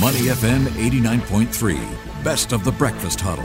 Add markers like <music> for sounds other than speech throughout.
Money FM 89.3, best of the breakfast huddle.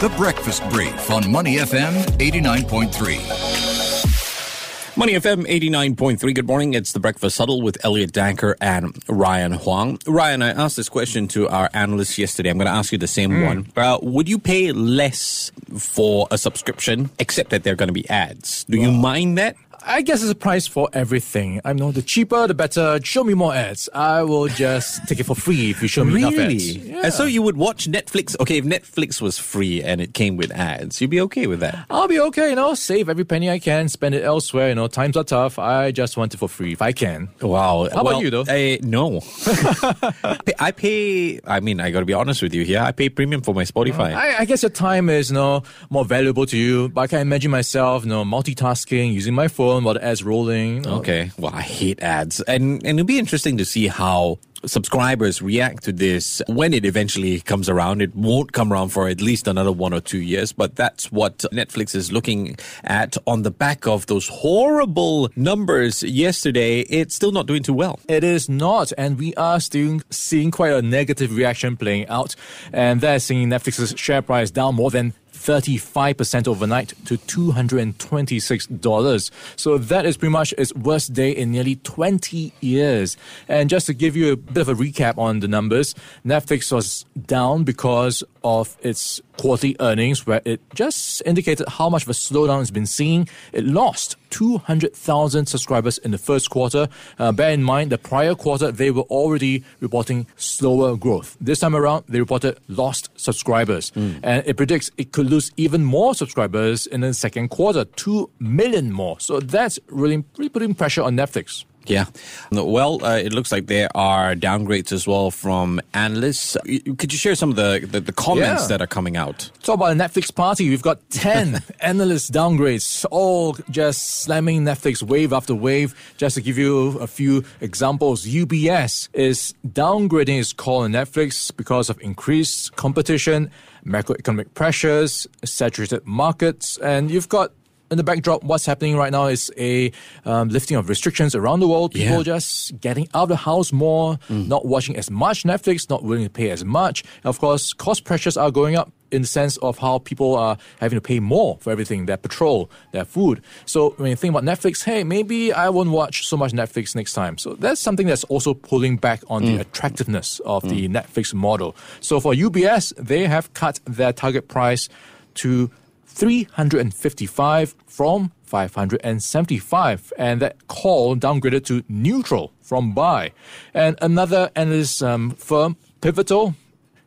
The Breakfast Brief on Money FM 89.3. Money FM 89.3. Good morning. It's the Breakfast Huddle with Elliot Danker and Ryan Huang. Ryan, I asked this question to our analysts yesterday. I'm going to ask you the same Hmm. one. Uh, would you pay less for a subscription, except that there are going to be ads? Do you mind that? I guess it's a price for everything. I know the cheaper, the better. Show me more ads. I will just <laughs> take it for free if you show me enough ads. Yeah. And so you would watch Netflix. Okay, if Netflix was free and it came with ads, you'd be okay with that. I'll be okay, you know, save every penny I can, spend it elsewhere. You know, times are tough. I just want it for free if I can. Wow. How about you, though? Uh, no. <laughs> I pay, I mean, I got to be honest with you here. I pay premium for my Spotify. I, I guess your time is, you know, more valuable to you, but I can imagine myself, you know, multitasking, using my phone while the ads rolling. Okay. Well, I hate ads. And, and it'll be interesting to see how subscribers react to this when it eventually comes around. It won't come around for at least another one or two years, but that's what Netflix is looking at on the back of those horrible numbers yesterday. It's still not doing too well. It is not, and we are still seeing quite a negative reaction playing out. And they're seeing Netflix's share price down more than 35% overnight to $226. So that is pretty much its worst day in nearly 20 years. And just to give you a bit of a recap on the numbers, Netflix was down because of its quarterly earnings, where it just indicated how much of a slowdown it's been seeing. It lost 200,000 subscribers in the first quarter. Uh, bear in mind, the prior quarter, they were already reporting slower growth. This time around, they reported lost subscribers. And it predicts it could lose even more subscribers in the second quarter, 2 million more. So that's really, really putting pressure on Netflix. Yeah. Well, uh, it looks like there are downgrades as well from analysts. Could you share some of the, the, the comments Yeah. that are coming out? Talk about a Netflix party. We've got 10 <laughs> analyst downgrades, all just slamming Netflix wave after wave. Just to give you a few examples, UBS is downgrading its call on Netflix because of increased competition, macroeconomic pressures, saturated markets, and you've got in the backdrop, what's happening right now is a um, lifting of restrictions around the world. People Yeah. just getting out of the house more, mm. not watching as much Netflix, not willing to pay as much. Of course, cost pressures are going up in the sense of how people are having to pay more for everything their petrol, their food. So when you think about Netflix, hey, maybe I won't watch so much Netflix next time. So that's something that's also pulling back on the mm. attractiveness of the mm. Netflix model. So for UBS, they have cut their target price to 355 from 575 and that call downgraded to neutral from buy. And another analyst um, firm pivotal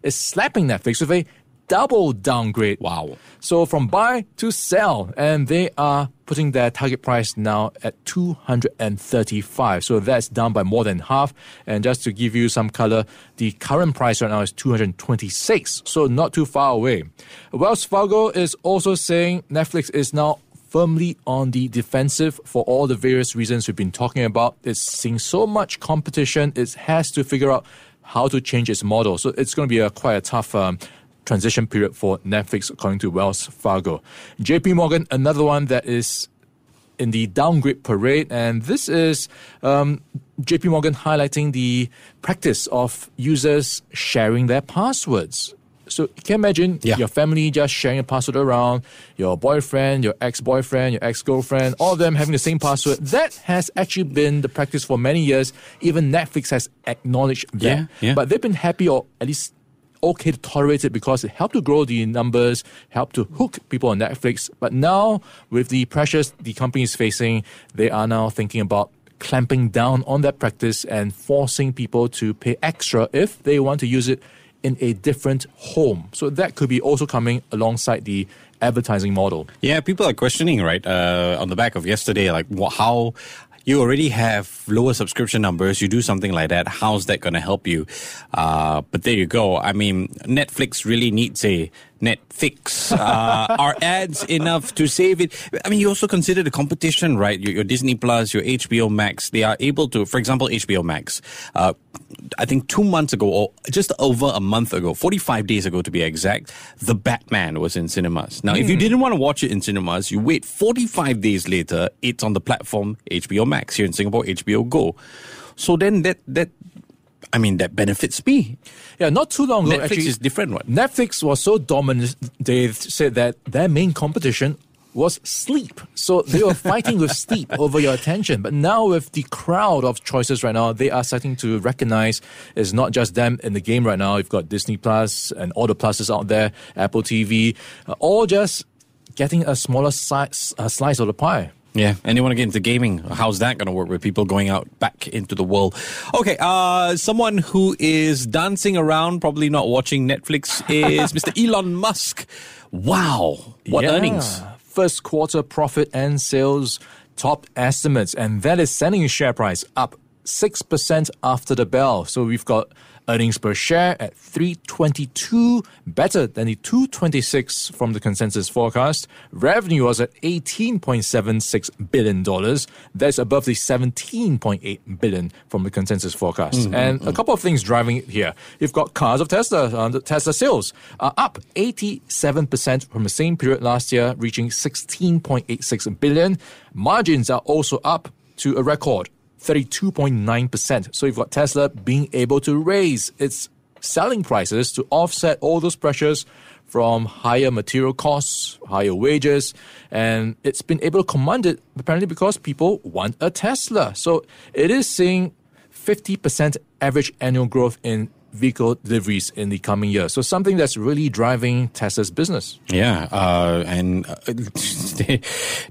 is slapping netflix with a double downgrade. Wow. so from buy to sell and they are putting their target price now at 235 so that's down by more than half. And just to give you some color the current price right now is 226 so not too far away. Wells fargo is also saying netflix is now firmly on the defensive for all the various reasons we've been talking about. It's seeing so much competition it has to figure out how to change its model. So it's going to be a quite a tough um, transition period for Netflix, according to Wells Fargo. JP Morgan, another one that is in the downgrade parade, and this is um, JP Morgan highlighting the practice of users sharing their passwords. So you can imagine Yeah. your family just sharing a password around, your boyfriend, your ex-boyfriend, your ex-girlfriend, all of them having the same password. That has actually been the practice for many years. Even Netflix has acknowledged that. Yeah, yeah. But they've been happy or at least okay to tolerate it because it helped to grow the numbers, helped to hook people on Netflix. But now, with the pressures the company is facing, they are now thinking about clamping down on that practice and forcing people to pay extra if they want to use it in a different home. So that could be also coming alongside the advertising model. Yeah, people are questioning, right, uh, on the back of yesterday, like how you already have lower subscription numbers. You do something like that. How's that going to help you? Uh, but there you go. I mean, Netflix really needs a Netflix. Uh, are ads enough to save it? I mean, you also consider the competition, right? Your, your Disney Plus, your HBO Max. They are able to, for example, HBO Max. Uh, I think two months ago, or just over a month ago, 45 days ago to be exact, The Batman was in cinemas. Now, if you didn't want to watch it in cinemas, you wait 45 days later, it's on the platform HBO Max here in Singapore, HBO Go. So then that, that I mean, that benefits me. Yeah, not too long ago, Netflix actually, is different, what? Netflix was so dominant, they said that their main competition was sleep. So they were fighting with sleep <laughs> over your attention. But now with the crowd of choices right now, they are starting to recognize it's not just them in the game right now. You've got Disney Plus and all the pluses out there, Apple TV, all just getting a smaller size, uh, slice of the pie. Yeah, and you want to get into gaming. How's that going to work with people going out back into the world? Okay, uh, someone who is dancing around, probably not watching Netflix, is <laughs> Mr. Elon Musk. Wow, what Yeah. earnings? First quarter profit and sales top estimates, and that is sending share price up 6% after the bell. So we've got earnings per share at 322, better than the 226 from the consensus forecast. Revenue was at 18.76 billion dollars. That's above the 17.8 billion from the consensus forecast. And a couple of things driving it here. You've got cars of Tesla. Uh, the Tesla sales are up 87% from the same period last year, reaching 16.86 billion. Margins are also up to a record 32.9%. So you've got Tesla being able to raise its selling prices to offset all those pressures from higher material costs, higher wages, and it's been able to command it apparently because people want a Tesla. So it is seeing 50% average annual growth in vehicle deliveries in the coming year. So something that's really driving Tesla's business. Yeah, uh, and uh, <laughs> they,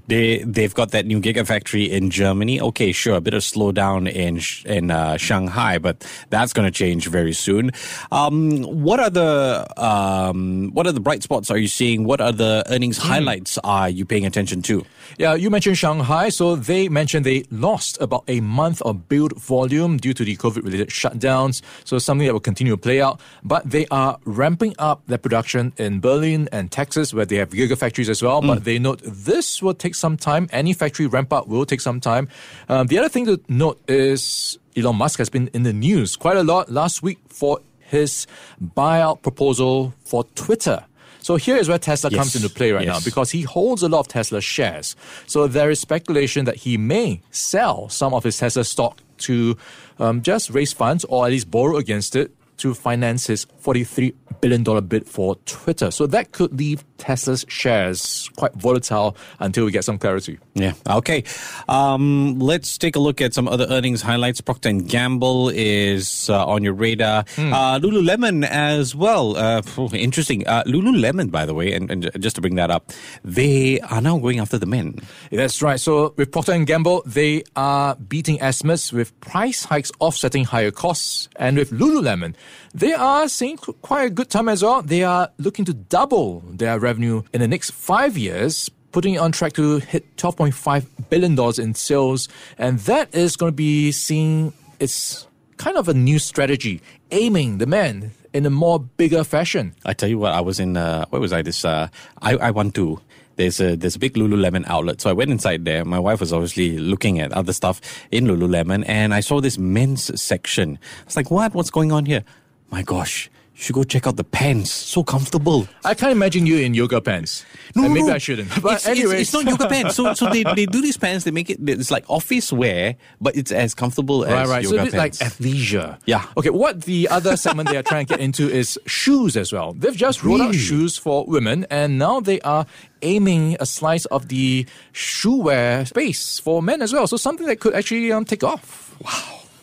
they they've got that new gigafactory in Germany. Okay, sure, a bit of slowdown in in uh, Shanghai, but that's going to change very soon. Um, what are the um, what are the bright spots are you seeing? What are the earnings highlights are you paying attention to? Yeah, you mentioned Shanghai. So they mentioned they lost about a month of build volume due to the COVID related shutdowns. So something that will continue to play out. But they are ramping up their production in Berlin and Texas, where they have gigafactories as well. But they note this will take some time. Any factory ramp up will take some time. Um, the other thing to note is Elon Musk has been in the news quite a lot last week for his buyout proposal for Twitter. So here is where Tesla Yes. comes into play right now because he holds a lot of Tesla shares. So there is speculation that he may sell some of his Tesla stock to um, just raise funds or at least borrow against it to finance his $43 billion dollar bid for Twitter. So that could leave Tesla's shares quite volatile until we get some clarity. Yeah. Okay. Um, let's take a look at some other earnings highlights. Procter and Gamble is uh, on your radar. Uh, Lululemon as well. Uh, interesting. Uh, Lululemon, by the way, and, and just to bring that up, they are now going after the men. That's right. So with Procter and Gamble, they are beating estimates with price hikes offsetting higher costs. And with Lululemon, they are seeing quite a good time as well. They are looking to double their revenue in the next five years. Putting it on track to hit $12.5 billion in sales. And that is going to be seeing its kind of a new strategy, aiming the men in a more bigger fashion. I tell you what, I was in, uh, where was I? This, uh, I, I want to. There's a there's a big Lululemon outlet, so I went inside there. My wife was obviously looking at other stuff in Lululemon, and I saw this men's section. I was like, "What? What's going on here?" My gosh, you should go check out the pants. So comfortable. I can't imagine you in yoga pants. No, and maybe I shouldn't. But it's, anyway, it's, it's not yoga pants. So so they, they do these pants. They make it. It's like office wear, but it's as comfortable Right, as right. So yoga bit pants. like athleisure. Yeah. Okay, what the other segment they are trying to get into is shoes as well. They've just rolled out shoes for women, and now they are aiming a slice of the shoe wear space for men as well. So something that could actually um, take off.